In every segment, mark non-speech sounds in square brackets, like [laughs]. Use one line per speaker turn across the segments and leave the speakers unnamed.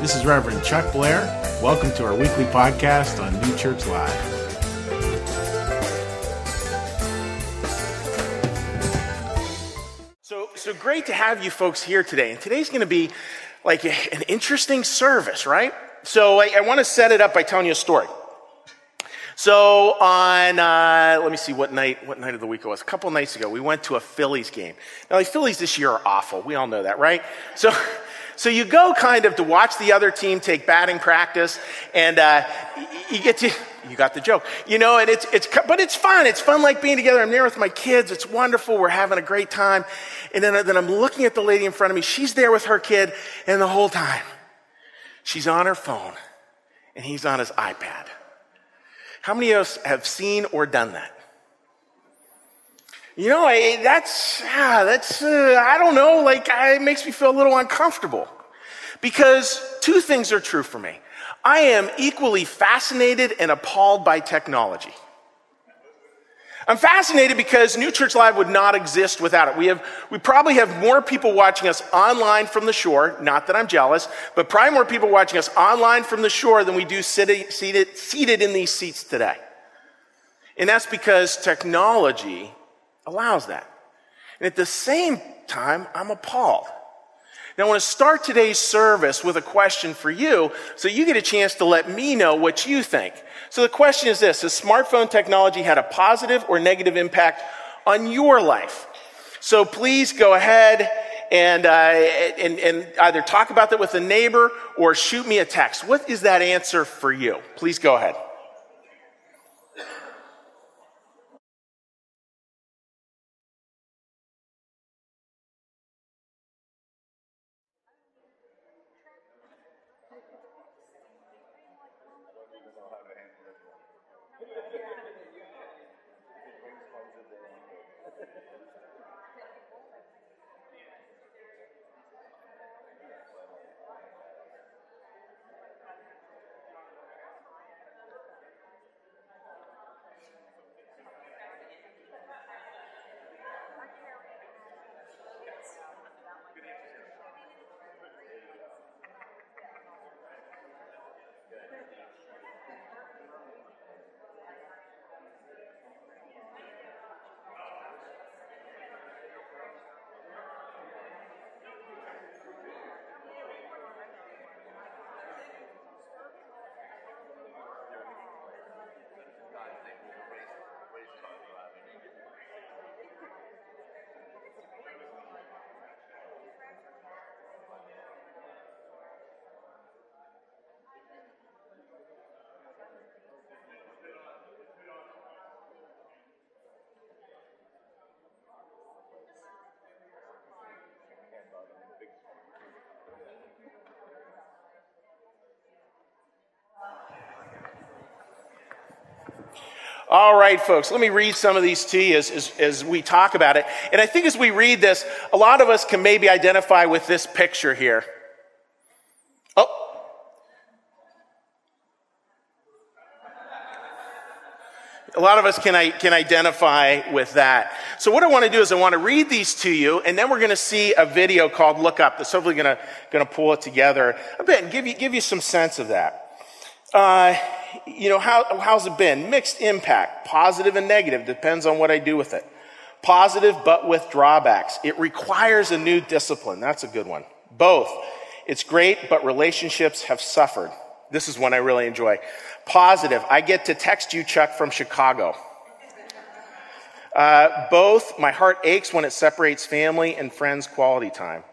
This is Reverend Chuck Blair. Welcome to our weekly podcast on New Church Live.
So, so great to have you folks here today. And today's going to be like an interesting service, right? So I, I want to set it up by telling you a story. So on, uh, let me see what night, what night of the week it was. A couple nights ago, we went to a Phillies game. Now, the Phillies this year are awful. We all know that, right? So, so you go kind of to watch the other team take batting practice, and uh, you get to, you got the joke, you know, and it's, it's, but it's fun. It's fun like being together. I'm there with my kids. It's wonderful. We're having a great time. And then, then I'm looking at the lady in front of me. She's there with her kid, and the whole time, she's on her phone, and he's on his iPad. How many of us have seen or done that? You know, I, that's, ah, that's, uh, I don't know, like, I, it makes me feel a little uncomfortable. Because two things are true for me. I am equally fascinated and appalled by technology. I'm fascinated because New Church Live would not exist without it. We have, we probably have more people watching us online from the shore. Not that I'm jealous, but probably more people watching us online from the shore than we do seated, seated, seated in these seats today. And that's because technology allows that. And at the same time, I'm appalled. Now, I want to start today's service with a question for you so you get a chance to let me know what you think. So the question is this Has smartphone technology had a positive or negative impact on your life? So please go ahead and, uh, and, and either talk about that with a neighbor or shoot me a text. What is that answer for you? Please go ahead. All right, folks, let me read some of these to you as, as, as, we talk about it. And I think as we read this, a lot of us can maybe identify with this picture here. Oh. A lot of us can, can identify with that. So what I want to do is I want to read these to you, and then we're going to see a video called Look Up that's hopefully going to, going to pull it together a bit and give you, give you some sense of that. Uh, you know, how, how's it been? Mixed impact, positive and negative, depends on what I do with it. Positive, but with drawbacks. It requires a new discipline. That's a good one. Both. It's great, but relationships have suffered. This is one I really enjoy. Positive. I get to text you, Chuck, from Chicago. Uh, both. My heart aches when it separates family and friends quality time.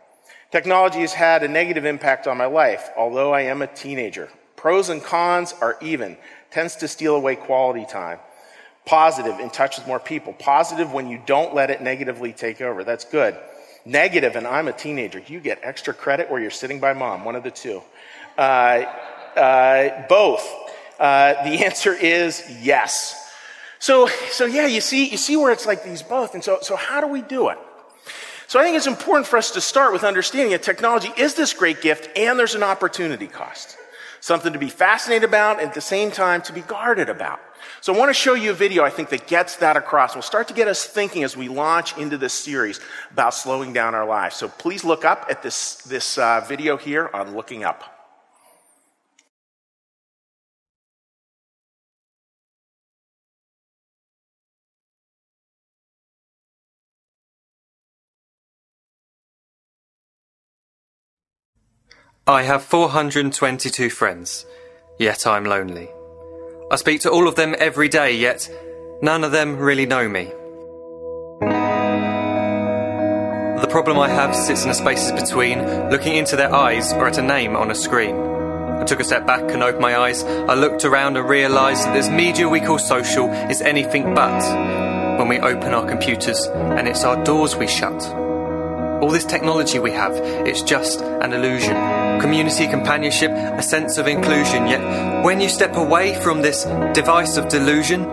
Technology has had a negative impact on my life, although I am a teenager. Pros and cons are even. Tends to steal away quality time. Positive, in touch with more people. Positive when you don't let it negatively take over. That's good. Negative, and I'm a teenager. You get extra credit or you're sitting by mom. One of the two. Uh, uh, both. Uh, the [laughs] answer is yes. So, so yeah, you see, you see where it's like these both. And so, so how do we do it? So I think it's important for us to start with understanding that technology is this great gift and there's an opportunity cost something to be fascinated about and at the same time to be guarded about. So I want to show you a video I think that gets that across. We'll start to get us thinking as we launch into this series about slowing down our lives. So please look up at this, this uh, video here on looking up.
I have 422 friends, yet I'm lonely. I speak to all of them every day, yet none of them really know me. The problem I have sits in the spaces between looking into their eyes or at a name on a screen. I took a step back and opened my eyes. I looked around and realised that this media we call social is anything but when we open our computers and it's our doors we shut. All this technology we have, it's just an illusion. Community, companionship, a sense of inclusion. Yet, when you step away from this device of delusion,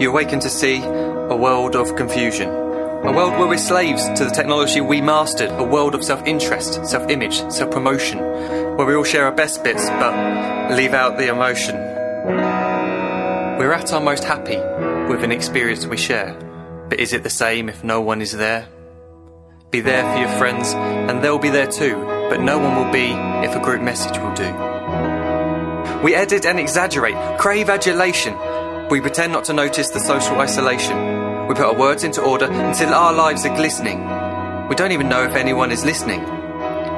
you awaken to see a world of confusion. A world where we're slaves to the technology we mastered. A world of self interest, self image, self promotion. Where we all share our best bits but leave out the emotion. We're at our most happy with an experience we share. But is it the same if no one is there? Be there for your friends, and they'll be there too, but no one will be if a group message will do. We edit and exaggerate, crave adulation. We pretend not to notice the social isolation. We put our words into order until our lives are glistening. We don't even know if anyone is listening.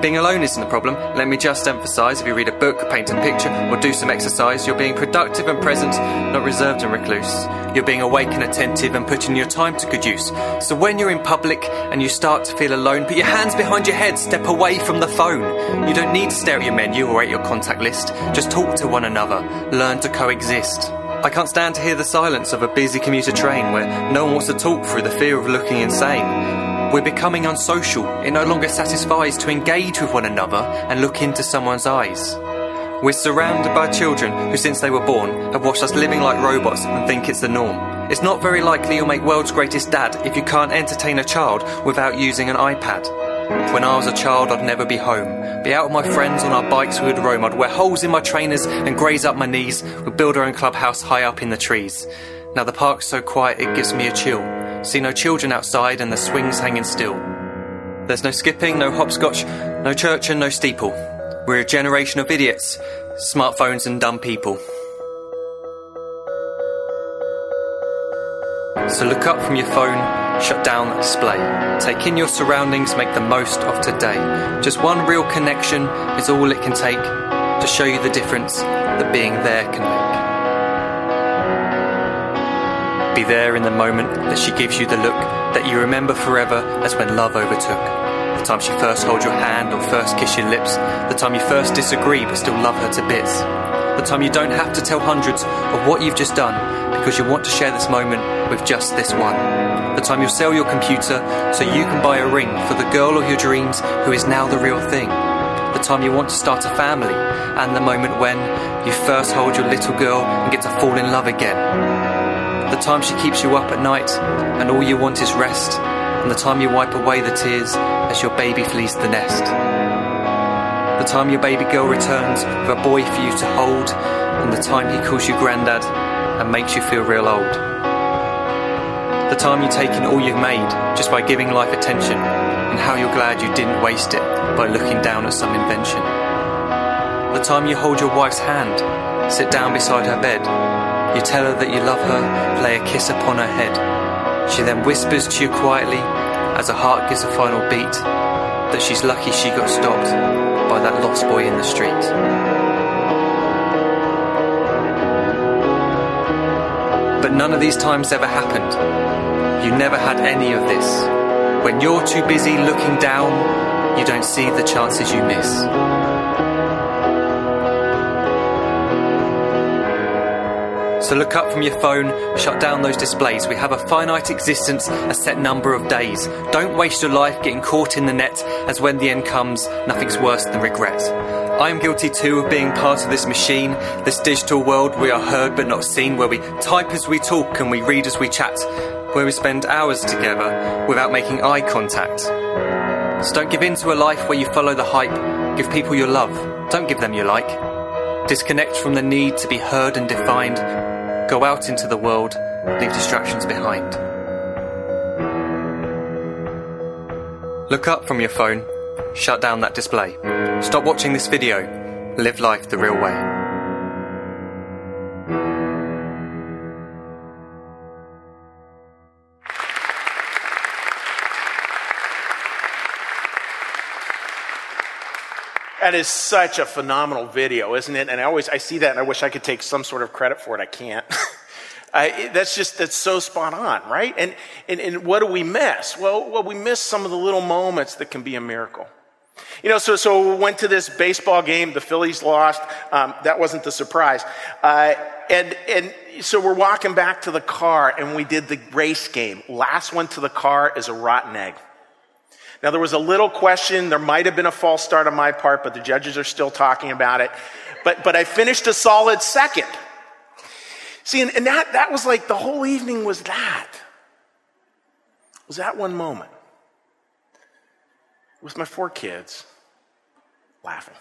Being alone isn't the problem. Let me just emphasize if you read a book, paint a picture, or do some exercise, you're being productive and present, not reserved and recluse. You're being awake and attentive and putting your time to good use. So when you're in public and you start to feel alone, put your hands behind your head, step away from the phone. You don't need to stare at your menu or at your contact list. Just talk to one another. Learn to coexist. I can't stand to hear the silence of a busy commuter train where no one wants to talk through the fear of looking insane. We're becoming unsocial. It no longer satisfies to engage with one another and look into someone's eyes. We're surrounded by children who, since they were born, have watched us living like robots and think it's the norm. It's not very likely you'll make world's greatest dad if you can't entertain a child without using an iPad. When I was a child, I'd never be home. Be out with my friends on our bikes, we would roam. I'd wear holes in my trainers and graze up my knees. We'd build our own clubhouse high up in the trees. Now the park's so quiet it gives me a chill. See no children outside and the swings hanging still. There's no skipping, no hopscotch, no church and no steeple. We're a generation of idiots, smartphones and dumb people. So look up from your phone, shut down the display. Take in your surroundings, make the most of today. Just one real connection is all it can take to show you the difference that being there can make. Be there in the moment that she gives you the look that you remember forever as when love overtook. The time she first holds your hand or first kiss your lips. The time you first disagree but still love her to bits. The time you don't have to tell hundreds of what you've just done because you want to share this moment with just this one. The time you'll sell your computer so you can buy a ring for the girl of your dreams who is now the real thing. The time you want to start a family and the moment when you first hold your little girl and get to fall in love again. The time she keeps you up at night and all you want is rest. And the time you wipe away the tears as your baby flees the nest. The time your baby girl returns with a boy for you to hold. And the time he calls you granddad and makes you feel real old. The time you take in all you've made just by giving life attention. And how you're glad you didn't waste it by looking down at some invention. The time you hold your wife's hand, sit down beside her bed you tell her that you love her, lay a kiss upon her head. She then whispers to you quietly, as her heart gives a final beat, that she's lucky she got stopped by that lost boy in the street. But none of these times ever happened. You never had any of this. When you're too busy looking down, you don't see the chances you miss. So look up from your phone, shut down those displays. We have a finite existence, a set number of days. Don't waste your life getting caught in the net, as when the end comes, nothing's worse than regret. I am guilty too of being part of this machine, this digital world we are heard but not seen, where we type as we talk and we read as we chat, where we spend hours together without making eye contact. So don't give in to a life where you follow the hype. Give people your love. Don't give them your like. Disconnect from the need to be heard and defined. Go out into the world, leave distractions behind. Look up from your phone, shut down that display. Stop watching this video, live life the real way.
That is such a phenomenal video, isn't it? And I always I see that and I wish I could take some sort of credit for it. I can't. [laughs] I, that's just that's so spot on, right? And, and and what do we miss? Well, well, we miss some of the little moments that can be a miracle. You know, so so we went to this baseball game. The Phillies lost. Um, that wasn't the surprise. Uh, and and so we're walking back to the car, and we did the race game. Last one to the car is a rotten egg. Now, there was a little question. There might have been a false start on my part, but the judges are still talking about it. But, but I finished a solid second. See, and, and that, that was like the whole evening was that. Was that one moment with my four kids laughing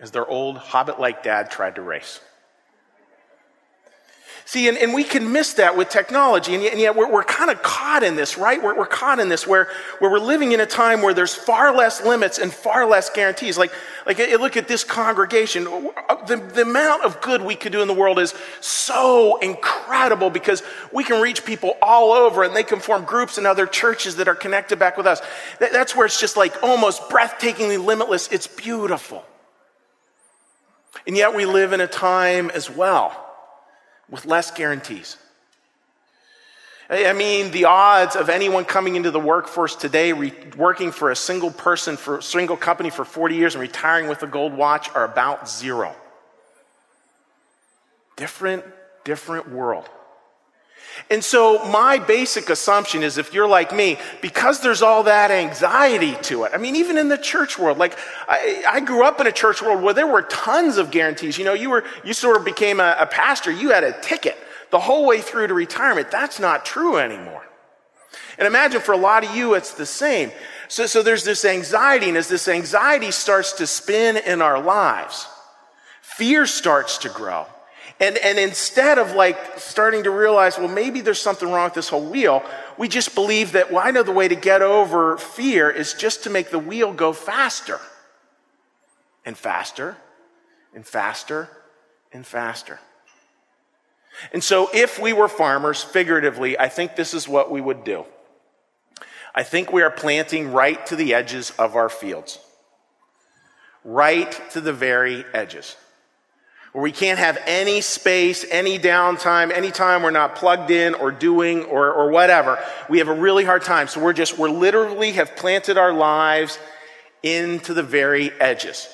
as their old hobbit like dad tried to race. See, and, and we can miss that with technology, and yet, and yet we're, we're kind of caught in this, right? We're, we're caught in this where, where we're living in a time where there's far less limits and far less guarantees. Like, like look at this congregation. Uh, the, the amount of good we could do in the world is so incredible because we can reach people all over and they can form groups in other churches that are connected back with us. That, that's where it's just like almost breathtakingly limitless. It's beautiful. And yet we live in a time as well with less guarantees. I mean, the odds of anyone coming into the workforce today, re- working for a single person, for a single company for 40 years and retiring with a gold watch are about zero. Different, different world. And so, my basic assumption is if you're like me, because there's all that anxiety to it, I mean, even in the church world, like I, I grew up in a church world where there were tons of guarantees. You know, you were, you sort of became a, a pastor, you had a ticket the whole way through to retirement. That's not true anymore. And imagine for a lot of you, it's the same. So, so there's this anxiety, and as this anxiety starts to spin in our lives, fear starts to grow. And, and instead of like starting to realize, well, maybe there's something wrong with this whole wheel, we just believe that, well, I know the way to get over fear is just to make the wheel go faster and faster and faster and faster. And so, if we were farmers, figuratively, I think this is what we would do. I think we are planting right to the edges of our fields, right to the very edges where we can't have any space, any downtime, any time we're not plugged in or doing or, or whatever. We have a really hard time. So we're just, we're literally have planted our lives into the very edges.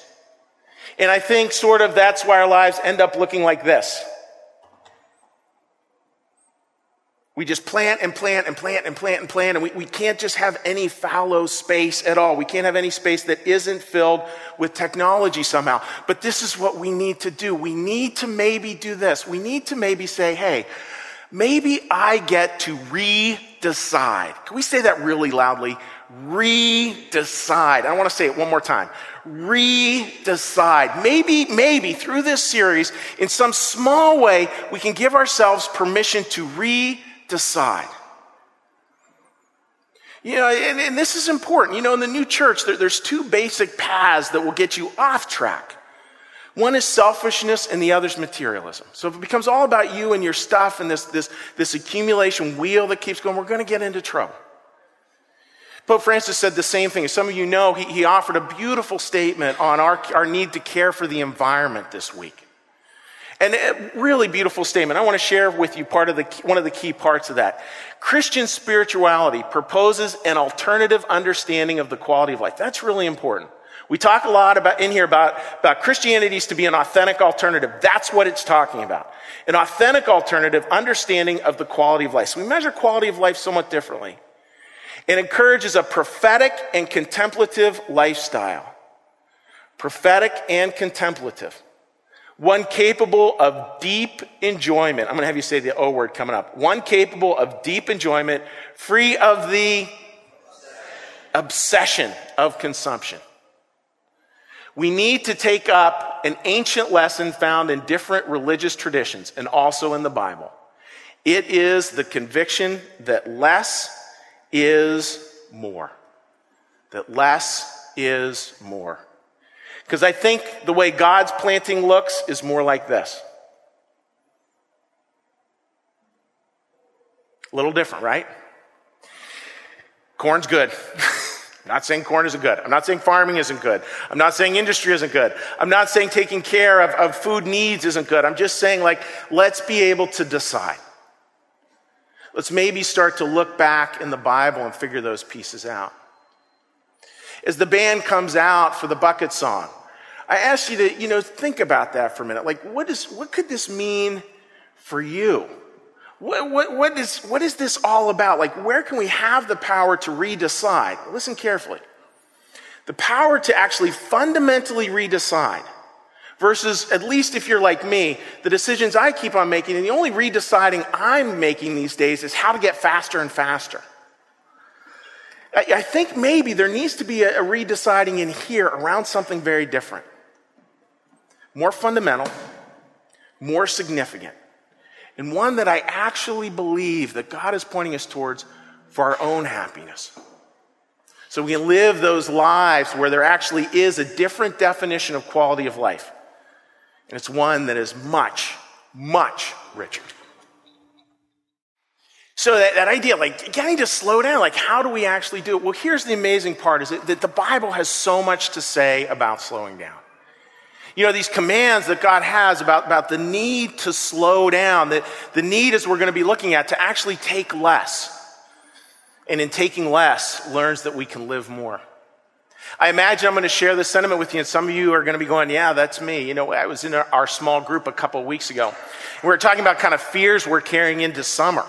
And I think sort of that's why our lives end up looking like this. We just plant and plant and plant and plant and plant, and we, we can't just have any fallow space at all. We can't have any space that isn't filled with technology somehow. But this is what we need to do. We need to maybe do this. We need to maybe say, hey, maybe I get to re-decide. Can we say that really loudly? Re-decide. I want to say it one more time. Re-decide. Maybe, maybe through this series, in some small way, we can give ourselves permission to re decide. You know, and, and, this is important. You know, in the new church, there, there's two basic paths that will get you off track. One is selfishness and the other is materialism. So if it becomes all about you and your stuff and this, this, this accumulation wheel that keeps going, we're going to get into trouble. Pope Francis said the same thing. As some of you know, he, he offered a beautiful statement on our, our need to care for the environment this week. And a really beautiful statement. I want to share with you part of the, one of the key parts of that. Christian spirituality proposes an alternative understanding of the quality of life. That's really important. We talk a lot about in here about, about Christianity is to be an authentic alternative. That's what it's talking about. An authentic alternative understanding of the quality of life. So we measure quality of life somewhat differently. It encourages a prophetic and contemplative lifestyle. Prophetic and contemplative one capable of deep enjoyment. I'm going to have you say the O word coming up. One capable of deep enjoyment, free of the obsession of consumption. We need to take up an ancient lesson found in different religious traditions and also in the Bible. It is the conviction that less is more. That less is more. Because I think the way God's planting looks is more like this. A little different, right? Corn's good. I'm [laughs] not saying corn isn't good. I'm not saying farming isn't good. I'm not saying industry isn't good. I'm not saying taking care of, of food needs isn't good. I'm just saying, like, let's be able to decide. Let's maybe start to look back in the Bible and figure those pieces out. As the band comes out for the bucket song, I ask you to, you know, think about that for a minute. Like, what is, what could this mean for you? What, what, what, is, what is this all about? Like, where can we have the power to redecide? Listen carefully. The power to actually fundamentally redecide versus, at least if you're like me, the decisions I keep on making, and the only redeciding I'm making these days is how to get faster and faster. I, think maybe there needs to be a, a redeciding in here around something very different, more fundamental, more significant and one that I actually believe that God is pointing us towards for our own happiness. So we can live those lives where there actually is a different definition of quality of life. And it's one that is much, much richer. So that, that idea, like, getting to slow down, like, how do we actually do it? Well, here's the amazing part is that the Bible has so much to say about slowing down. You know, these commands that God has about, about the need to slow down, that the need, as we're going to be looking at, to actually take less. And in taking less, learns that we can live more. I imagine I'm going to share this sentiment with you, and some of you are going to be going, Yeah, that's me. You know, I was in our small group a couple of weeks ago. We were talking about kind of fears we're carrying into summer.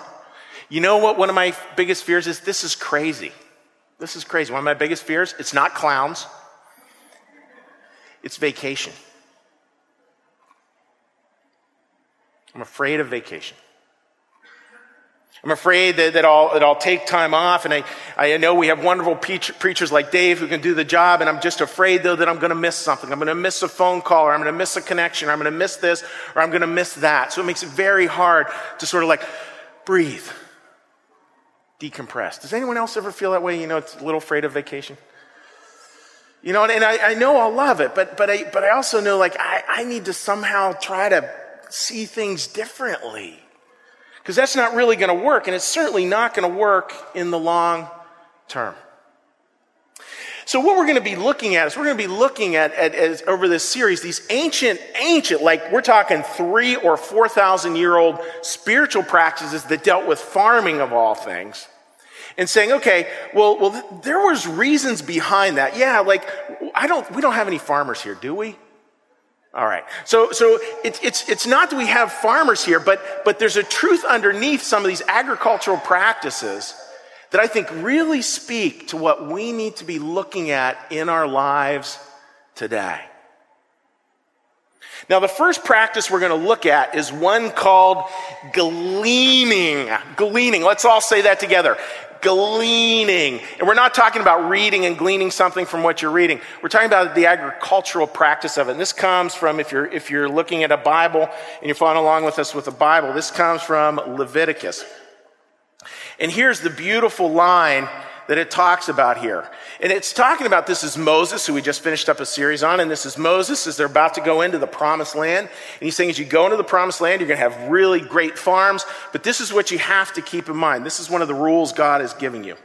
You know what one of my biggest fears is? This is crazy. This is crazy. One of my biggest fears, it's not clowns, it's vacation. I'm afraid of vacation. I'm afraid that, that, I'll, that I'll take time off. And I, I know we have wonderful preachers like Dave who can do the job. And I'm just afraid, though, that I'm going to miss something. I'm going to miss a phone call, or I'm going to miss a connection, or I'm going to miss this, or I'm going to miss that. So it makes it very hard to sort of like breathe, decompress. Does anyone else ever feel that way? You know, it's a little afraid of vacation. You know, and I, I know I'll love it, but, but, I, but I also know like I, I need to somehow try to see things differently. Because that's not really going to work, and it's certainly not going to work in the long term. So, what we're going to be looking at is we're going to be looking at, at, at, over this series these ancient, ancient, like we're talking three or four thousand year old spiritual practices that dealt with farming of all things, and saying, okay, well, well, there was reasons behind that. Yeah, like I don't, we don't have any farmers here, do we? All right. So, so it's, it's, it's not that we have farmers here, but, but there's a truth underneath some of these agricultural practices that I think really speak to what we need to be looking at in our lives today. Now, the first practice we're going to look at is one called gleaning. Gleaning. Let's all say that together gleaning. And we're not talking about reading and gleaning something from what you're reading. We're talking about the agricultural practice of it. And this comes from, if you're, if you're looking at a Bible and you're following along with us with a Bible, this comes from Leviticus. And here's the beautiful line that it talks about here. And it's talking about this is Moses, who we just finished up a series on, and this is Moses as they're about to go into the promised land. And he's saying, as you go into the promised land, you're going to have really great farms, but this is what you have to keep in mind. This is one of the rules God is giving you.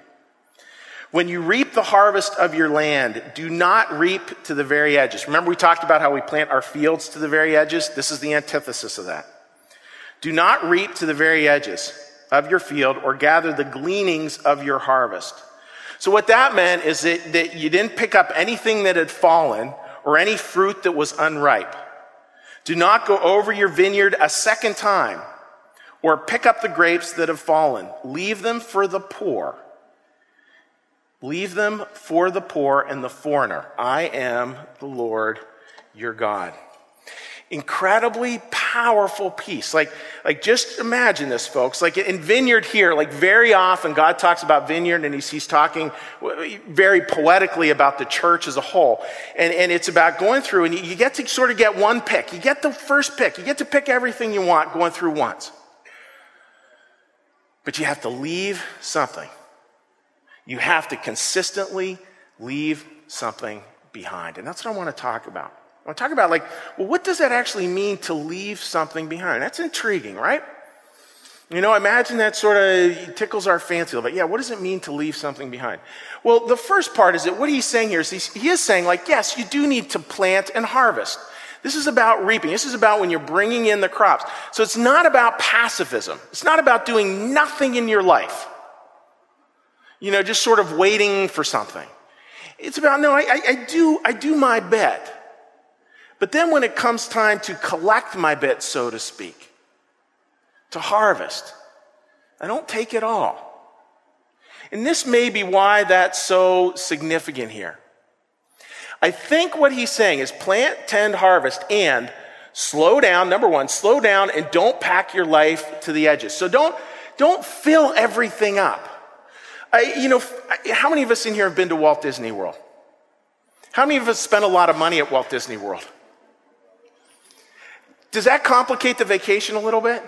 When you reap the harvest of your land, do not reap to the very edges. Remember, we talked about how we plant our fields to the very edges? This is the antithesis of that. Do not reap to the very edges of your field or gather the gleanings of your harvest. So what that meant is that, that you didn't pick up anything that had fallen or any fruit that was unripe. Do not go over your vineyard a second time or pick up the grapes that have fallen. Leave them for the poor. Leave them for the poor and the foreigner. I am the Lord your God incredibly powerful piece. Like, like just imagine this, folks. Like in vineyard here, like very often God talks about vineyard and he's, he's talking very poetically about the church as a whole. And, and it's about going through and you get to sort of get one pick. You get the first pick. You get to pick everything you want going through once. But you have to leave something. You have to consistently leave something behind. And that's what I want to talk about. I want to talk about, like, well, what does that actually mean to leave something behind? That's intriguing, right? You know, imagine that sort of tickles our fancy a little bit. Yeah, what does it mean to leave something behind? Well, the first part is that what he's saying here is he is saying, like, yes, you do need to plant and harvest. This is about reaping. This is about when you're bringing in the crops. So it's not about pacifism. It's not about doing nothing in your life. You know, just sort of waiting for something. It's about, no, I, I, I do, I do my bit. But then when it comes time to collect my bit, so to speak, to harvest. I don't take it all. And this may be why that's so significant here. I think what he's saying is plant, tend, harvest, and slow down. Number one, slow down and don't pack your life to the edges. So don't, don't fill everything up. I, you know, how many of us in here have been to Walt Disney World? How many of us spent a lot of money at Walt Disney World? Does that complicate the vacation a little bit?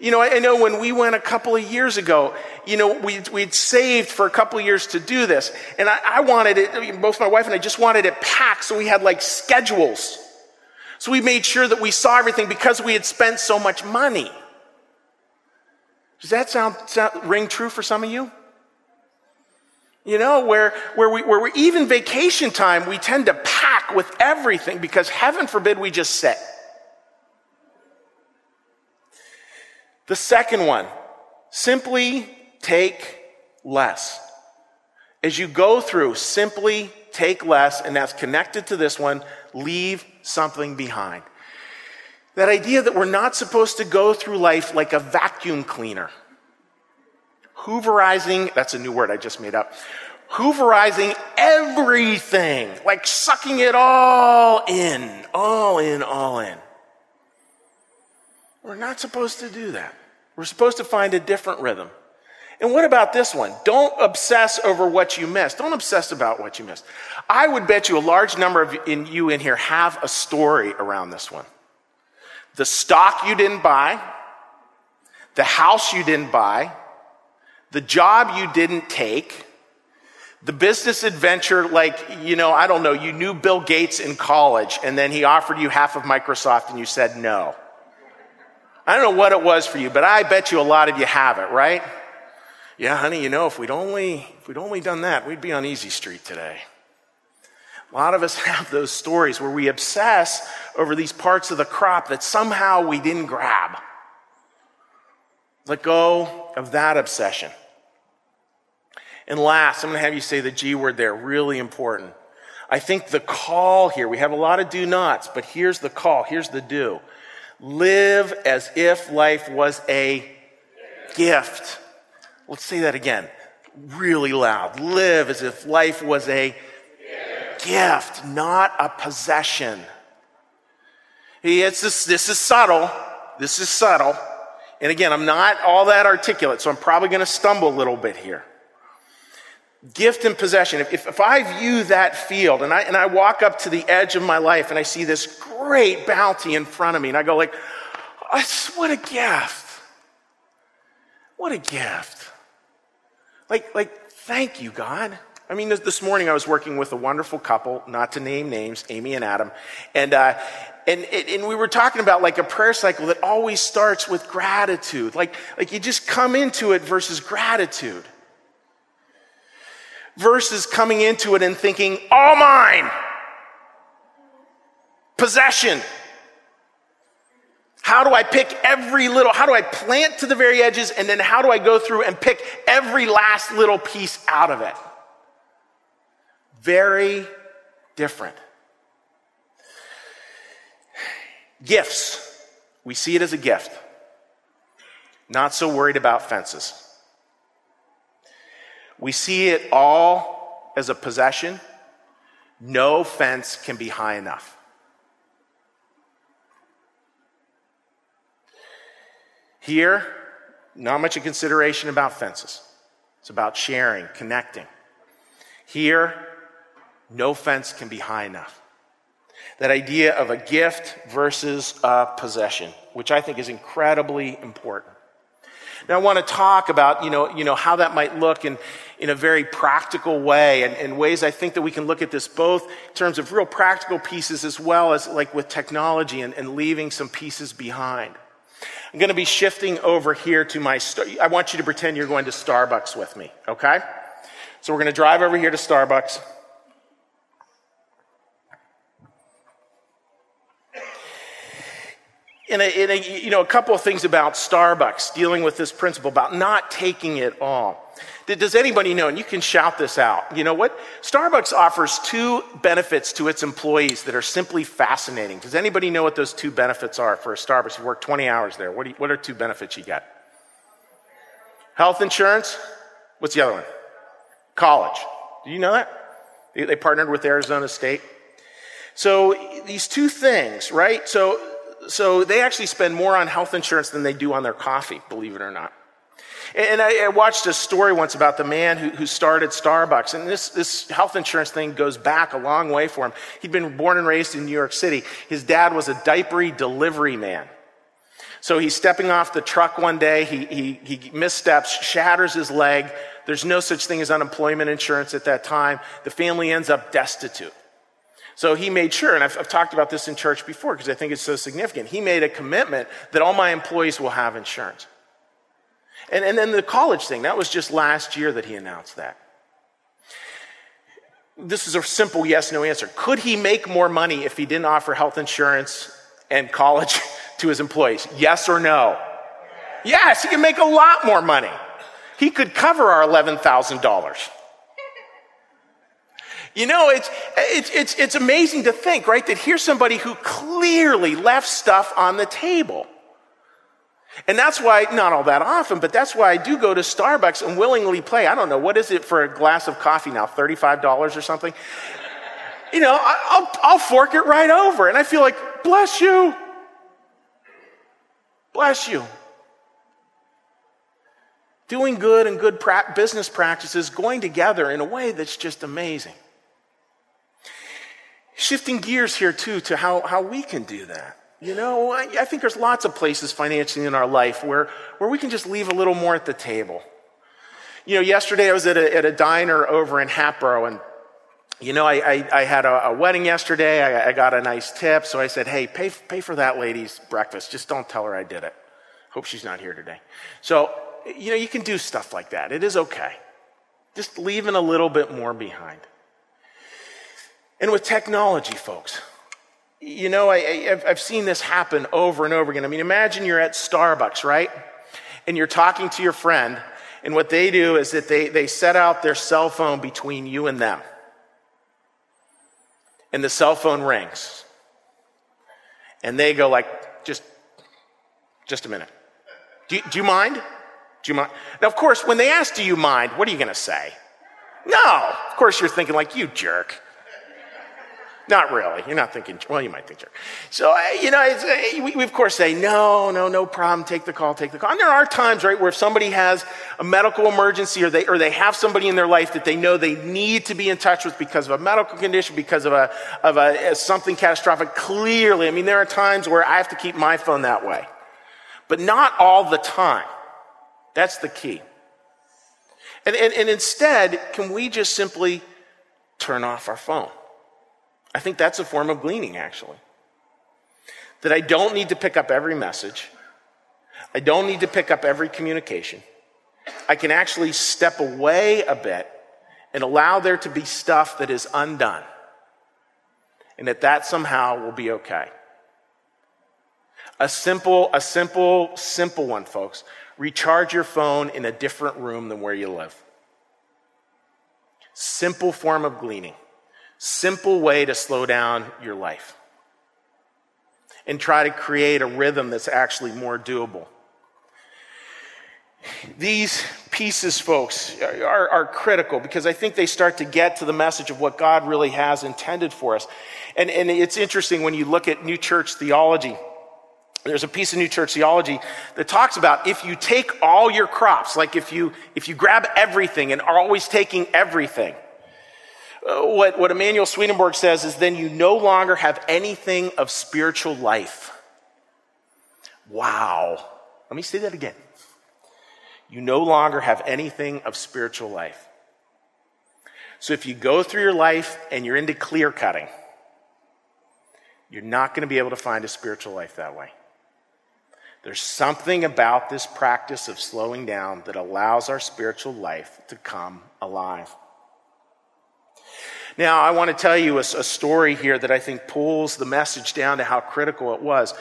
You know, I know when we went a couple of years ago, you know, we, we'd saved for a couple of years to do this. And I, I wanted it, both my wife and I just wanted it packed. So we had like schedules. So we made sure that we saw everything because we had spent so much money. Does that sound, sound ring true for some of you? You know, where, where, we, where we, even vacation time, we tend to pack with everything because heaven forbid we just sit. The second one, simply take less. As you go through, simply take less, and that's connected to this one, leave something behind. That idea that we're not supposed to go through life like a vacuum cleaner. Hooverizing, that's a new word I just made up. Hooverizing everything, like sucking it all in, all in, all in. We're not supposed to do that. We're supposed to find a different rhythm. And what about this one? Don't obsess over what you missed. Don't obsess about what you missed. I would bet you a large number of in, you in here have a story around this one. The stock you didn't buy, the house you didn't buy, the job you didn't take, the business adventure, like, you know, I don't know, you knew Bill Gates in college and then he offered you half of Microsoft and you said no. I don't know what it was for you, but I bet you a lot of you have it, right? Yeah, honey, you know, if we'd only, if we'd only done that, we'd be on Easy Street today. A lot of us [laughs] have those stories where we obsess over these parts of the crop that somehow we didn't grab. Let go of that obsession. And last, I'm going to have you say the G word there, really important. I think the call here, we have a lot of do nots, but here's the call, here's the do. Live as if life was a gift. Let's say that again, really loud. Live as if life was a gift, not a possession. It's this, this is subtle. This is subtle. And again, I'm not all that articulate, so I'm probably going to stumble a little bit here gift and possession. If, if, I view that field and I, and I walk up to the edge of my life and I see this great bounty in front of me and I go like, what a gift. What a gift. Like, like, thank you, God. I mean, this, this morning I was working with a wonderful couple, not to name names, Amy and Adam, and, uh, and, and we were talking about like a prayer cycle that always starts with gratitude. Like, like you just come into it versus gratitude versus coming into it and thinking, all mine, possession. How do I pick every little, how do I plant to the very edges and then how do I go through and pick every last little piece out of it? Very different. Gifts. We see it as a gift. Not so worried about fences. We see it all as a possession. No fence can be high enough. Here, not much of consideration about fences. It's about sharing, connecting. Here, no fence can be high enough. That idea of a gift versus a possession, which I think is incredibly important. Now, I want to talk about, you know, you know how that might look in, in a very practical way and, in ways I think that we can look at this both in terms of real practical pieces as well as like with technology and, and leaving some pieces behind. I'm going to be shifting over here to my, I want you to pretend you're going to Starbucks with me, okay? So we're going to drive over here to Starbucks. In a, in a, you know, a couple of things about Starbucks dealing with this principle about not taking it all. Does anybody know, and you can shout this out, you know what? Starbucks offers two benefits to its employees that are simply fascinating. Does anybody know what those two benefits are for a Starbucks? You work 20 hours there. What, you, what are two benefits you get? Health insurance. What's the other one? College. Do you know that? They partnered with Arizona State. So these two things, right? So, so they actually spend more on health insurance than they do on their coffee, believe it or not. And I, watched a story once about the man who, who started Starbucks. And this, this health insurance thing goes back a long way for him. He'd been born and raised in New York City. His dad was a diapery delivery man. So he's stepping off the truck one day. He, he, he missteps, shatters his leg. There's no such thing as unemployment insurance at that time. The family ends up destitute. So he made sure, and I've, I've talked about this in church before because I think it's so significant. He made a commitment that all my employees will have insurance. And, and then the college thing, that was just last year that he announced that. This is a simple yes no answer. Could he make more money if he didn't offer health insurance and college [laughs] to his employees? Yes or no? Yes, he can make a lot more money. He could cover our $11,000. You know, it's, it's, it's, it's amazing to think, right, that here's somebody who clearly left stuff on the table. And that's why, not all that often, but that's why I do go to Starbucks and willingly play. I don't know, what is it for a glass of coffee now? $35 or something? You know, I'll, I'll fork it right over. And I feel like, bless you. Bless you. Doing good and good pra- business practices going together in a way that's just amazing. Shifting gears here, too, to how, how we can do that. You know, I, I think there's lots of places financially in our life where, where we can just leave a little more at the table. You know, yesterday I was at a, at a diner over in Hatboro, and, you know, I, I, I had a, a, wedding yesterday. I, I got a nice tip, so I said, hey, pay, pay for that lady's breakfast. Just don't tell her I did it. Hope she's not here today. So, you know, you can do stuff like that. It is okay. Just leaving a little bit more behind. And with technology, folks, you know, I, have seen this happen over and over again. I mean, imagine you're at Starbucks, right? And you're talking to your friend, and what they do is that they, they set out their cell phone between you and them. And the cell phone rings. And they go like, just, just a minute. Do you, do you mind? Do you mind? Now, of course, when they ask, do you mind, what are you going to say? No. Of course, you're thinking like, you jerk. Not really. You're not thinking, well, you might think sure. So, uh, you know, uh, we, we, of course say, no, no, no problem. Take the call, take the call. And there are times, right, where if somebody has a medical emergency or they, or they have somebody in their life that they know they need to be in touch with because of a medical condition, because of a, of a, something catastrophic, clearly, I mean, there are times where I have to keep my phone that way. But not all the time. That's the key. And, and, and instead, can we just simply turn off our phone? I think that's a form of gleaning, actually. That I don't need to pick up every message, I don't need to pick up every communication. I can actually step away a bit and allow there to be stuff that is undone. And that that somehow will be okay. A simple, a simple, simple one, folks. Recharge your phone in a different room than where you live. Simple form of gleaning simple way to slow down your life and try to create a rhythm that's actually more doable. These pieces, folks, are, are, critical because I think they start to get to the message of what God really has intended for us. And, and it's interesting when you look at New Church theology. There's a piece of New Church theology that talks about if you take all your crops, like if you, if you grab everything and are always taking everything, uh, what, what Emanuel Swedenborg says is then you no longer have anything of spiritual life. Wow. Let me say that again. You no longer have anything of spiritual life. So if you go through your life and you're into clear cutting, you're not going to be able to find a spiritual life that way. There's something about this practice of slowing down that allows our spiritual life to come alive. Now, I want to tell you a, a, story here that I think pulls the message down to how critical it was.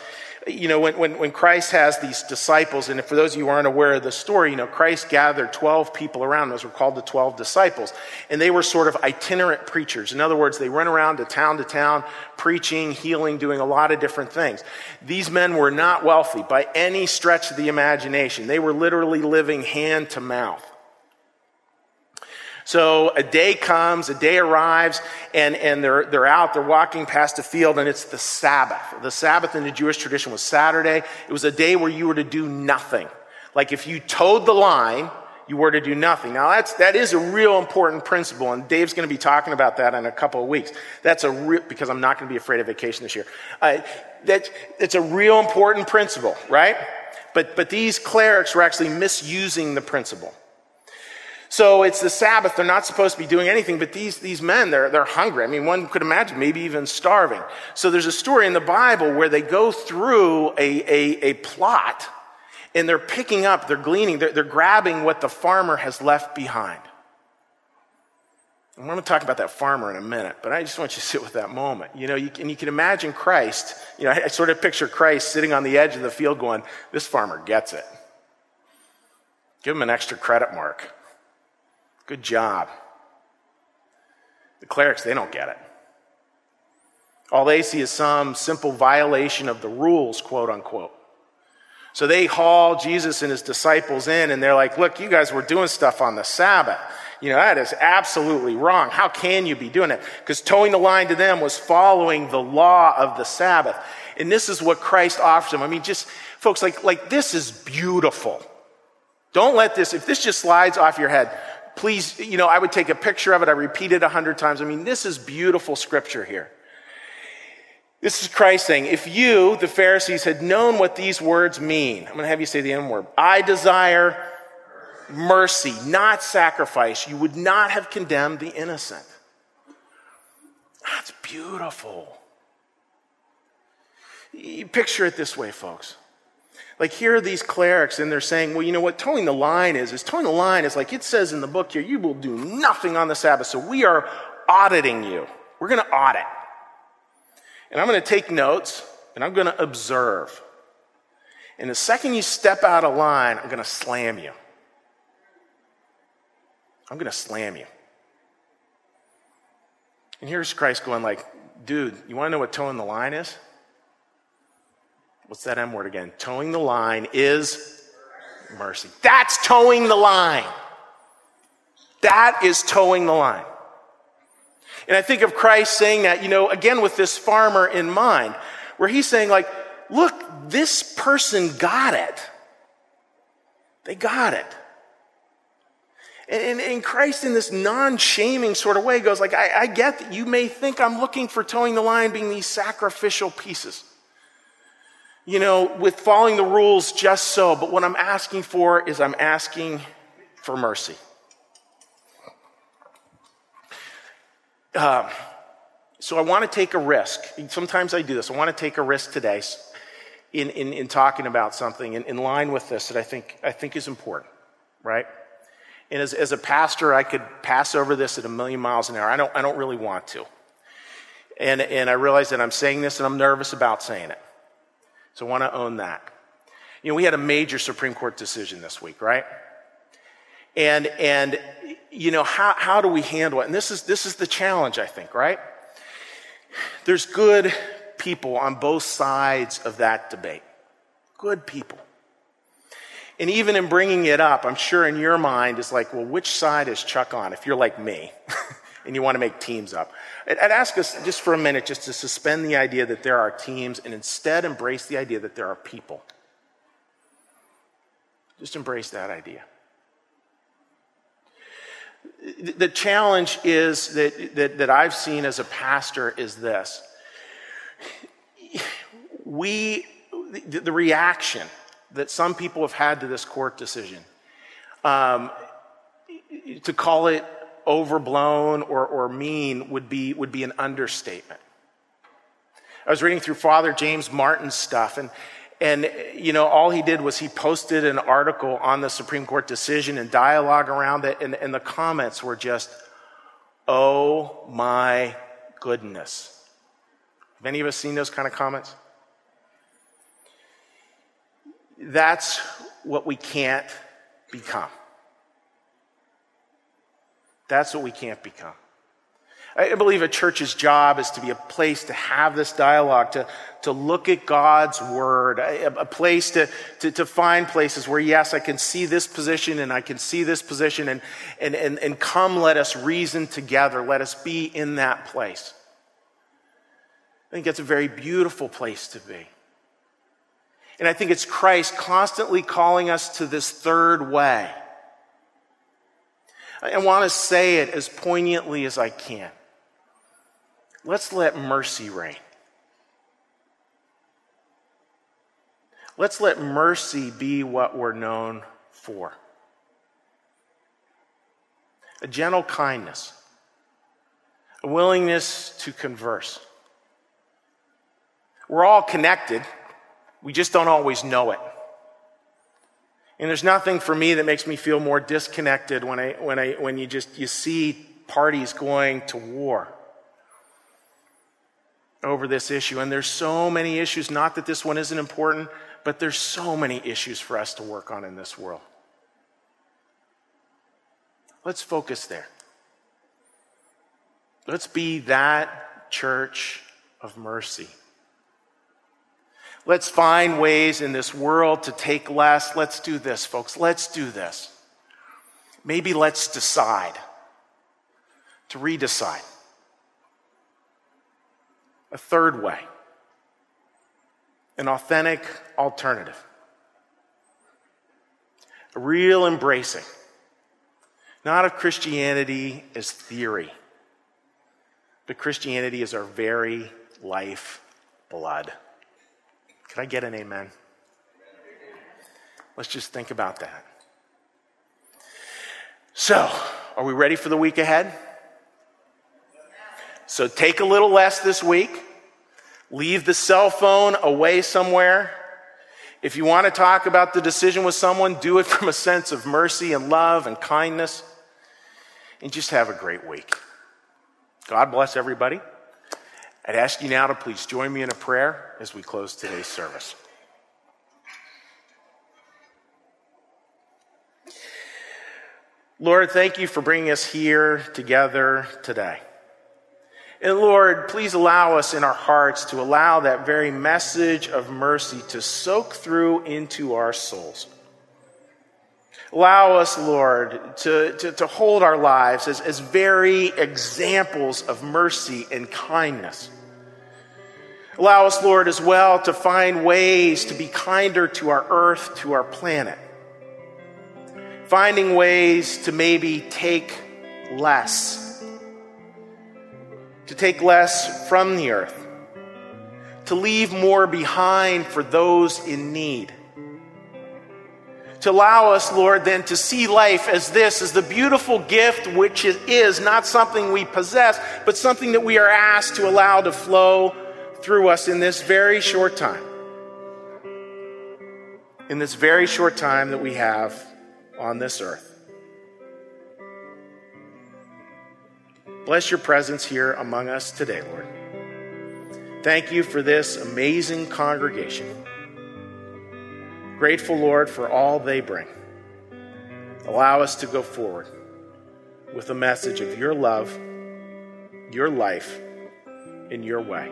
You know, when, when, when Christ has these disciples, and for those of you who aren't aware of the story, you know, Christ gathered 12 people around. Those were called the 12 disciples. And they were sort of itinerant preachers. In other words, they went around to town to town, preaching, healing, doing a lot of different things. These men were not wealthy by any stretch of the imagination. They were literally living hand to mouth. So a day comes, a day arrives, and, and they're, they're out, they're walking past a field, and it's the Sabbath. The Sabbath in the Jewish tradition was Saturday. It was a day where you were to do nothing. Like if you toed the line, you were to do nothing. Now that's, that is a real important principle, and Dave's going to be talking about that in a couple of weeks. That's a real, because I'm not going to be afraid of vacation this year. Uh, that, it's a real important principle, right? But, but these clerics were actually misusing the principle. So it's the Sabbath. They're not supposed to be doing anything, but these, these men, they're, they're hungry. I mean, one could imagine maybe even starving. So there's a story in the Bible where they go through a, a, a plot and they're picking up, they're gleaning, they're, they're grabbing what the farmer has left behind. I'm going to talk about that farmer in a minute, but I just want you to sit with that moment. You know, you can, you can imagine Christ. You know, I, I sort of picture Christ sitting on the edge of the field going, This farmer gets it. Give him an extra credit mark. Good job. The clerics, they don't get it. All they see is some simple violation of the rules, quote unquote. So they haul Jesus and his disciples in and they're like, look, you guys were doing stuff on the Sabbath. You know, that is absolutely wrong. How can you be doing it? Because toeing the line to them was following the law of the Sabbath. And this is what Christ offers them. I mean, just, folks, like, like this is beautiful. Don't let this, if this just slides off your head, please, you know, I would take a picture of it. I repeat it a hundred times. I mean, this is beautiful scripture here. This is Christ saying, if you, the Pharisees, had known what these words mean, I'm going to have you say the M word. I desire mercy, not sacrifice. You would not have condemned the innocent. That's beautiful. Picture it this way, folks. Like here are these clerics and they're saying, well, you know what toeing the line is? Is toeing the line is like it says in the book here, you will do nothing on the Sabbath. So we are auditing you. We're going to audit. And I'm going to take notes and I'm going to observe. And the second you step out of line, I'm going to slam you. I'm going to slam you. And here's Christ going like, dude, you want to know what toeing the line is? What's that M word again? Toeing the line is mercy. That's toeing the line. That is toeing the line. And I think of Christ saying that, you know, again with this farmer in mind, where he's saying, like, look, this person got it. They got it. And, and, Christ, in this non-shaming sort of way, goes like, I, I get that you may think I'm looking for toeing the line being these sacrificial pieces you know, with following the rules just so. But what I'm asking for is I'm asking for mercy. Uh, so I want to take a risk. Sometimes I do this. I want to take a risk today in, in, in talking about something in, in line with this that I think, I think is important, right? And as, as a pastor, I could pass over this at a million miles an hour. I don't, I don't really want to. And, and I realize that I'm saying this and I'm nervous about saying it. So I want to own that. You know, we had a major Supreme Court decision this week, right? And, and, you know, how, how do we handle it? And this is, this is the challenge, I think, right? There's good people on both sides of that debate. Good people. And even in bringing it up, I'm sure in your mind is like, well, which side is Chuck on? If you're like me [laughs] and you want to make teams up. I'd ask us just for a minute just to suspend the idea that there are teams and instead embrace the idea that there are people. Just embrace that idea. The challenge is that, that, that I've seen as a pastor is this. We, the, the reaction that some people have had to this court decision, um, to call it overblown or, or mean would be, would be an understatement. I was reading through Father James Martin's stuff, and, And, you know, all he did was he posted an article on the Supreme Court decision and dialogue around it. And, and the comments were just, oh my goodness. Have any of us seen those kind of comments? That's what we can't become. That's what we can't become. I believe a church's job is to be a place to have this dialogue, to, to look at God's word, a, a place to, to, to, find places where, yes, I can see this position and I can see this position, and, and, and, and come let us reason together. Let us be in that place. I think that's a very beautiful place to be. And I think it's Christ constantly calling us to this third way. I want to say it as poignantly as I can. Let's let mercy reign. Let's let mercy be what we're known for a gentle kindness, a willingness to converse. We're all connected, we just don't always know it. And there's nothing for me that makes me feel more disconnected when, I, when, I, when you just you see parties going to war over this issue. And there's so many issues, not that this one isn't important, but there's so many issues for us to work on in this world. Let's focus there. Let's be that church of mercy. Let's find ways in this world to take less. Let's do this, folks. Let's do this. Maybe let's decide to redecide a third way, an authentic alternative, a real embracing, not of Christianity as theory, but Christianity is our very life blood. Can I get an amen? Let's just think about that. So, are we ready for the week ahead? So take a little less this week. Leave the cell phone away somewhere. If you want to talk about the decision with someone, do it [laughs] from a sense of mercy and love and kindness. And just have a great week. God bless everybody. I'd ask you now to please join me in a prayer as we close today's service. Lord, thank you for bringing us here together today. And Lord, please allow us in our hearts to allow that very message of mercy to soak through into our souls. Allow us, Lord, to, to, to hold our lives as, as very examples of mercy and kindness. Allow us, Lord, as well to find ways to be kinder to our earth, to our planet. Finding ways to maybe take less to take less from the earth, to leave more behind for those in need. To allow us, Lord, then to see life as this, as the beautiful gift which it is, not something we possess, but something that we are asked to allow to flow through us in this very short time. In this very short time that we have on this earth. Bless your presence here among us today, Lord. Thank you for this amazing congregation. Grateful, Lord, for all they bring. Allow us to go forward with a message of your love, your life, in your way.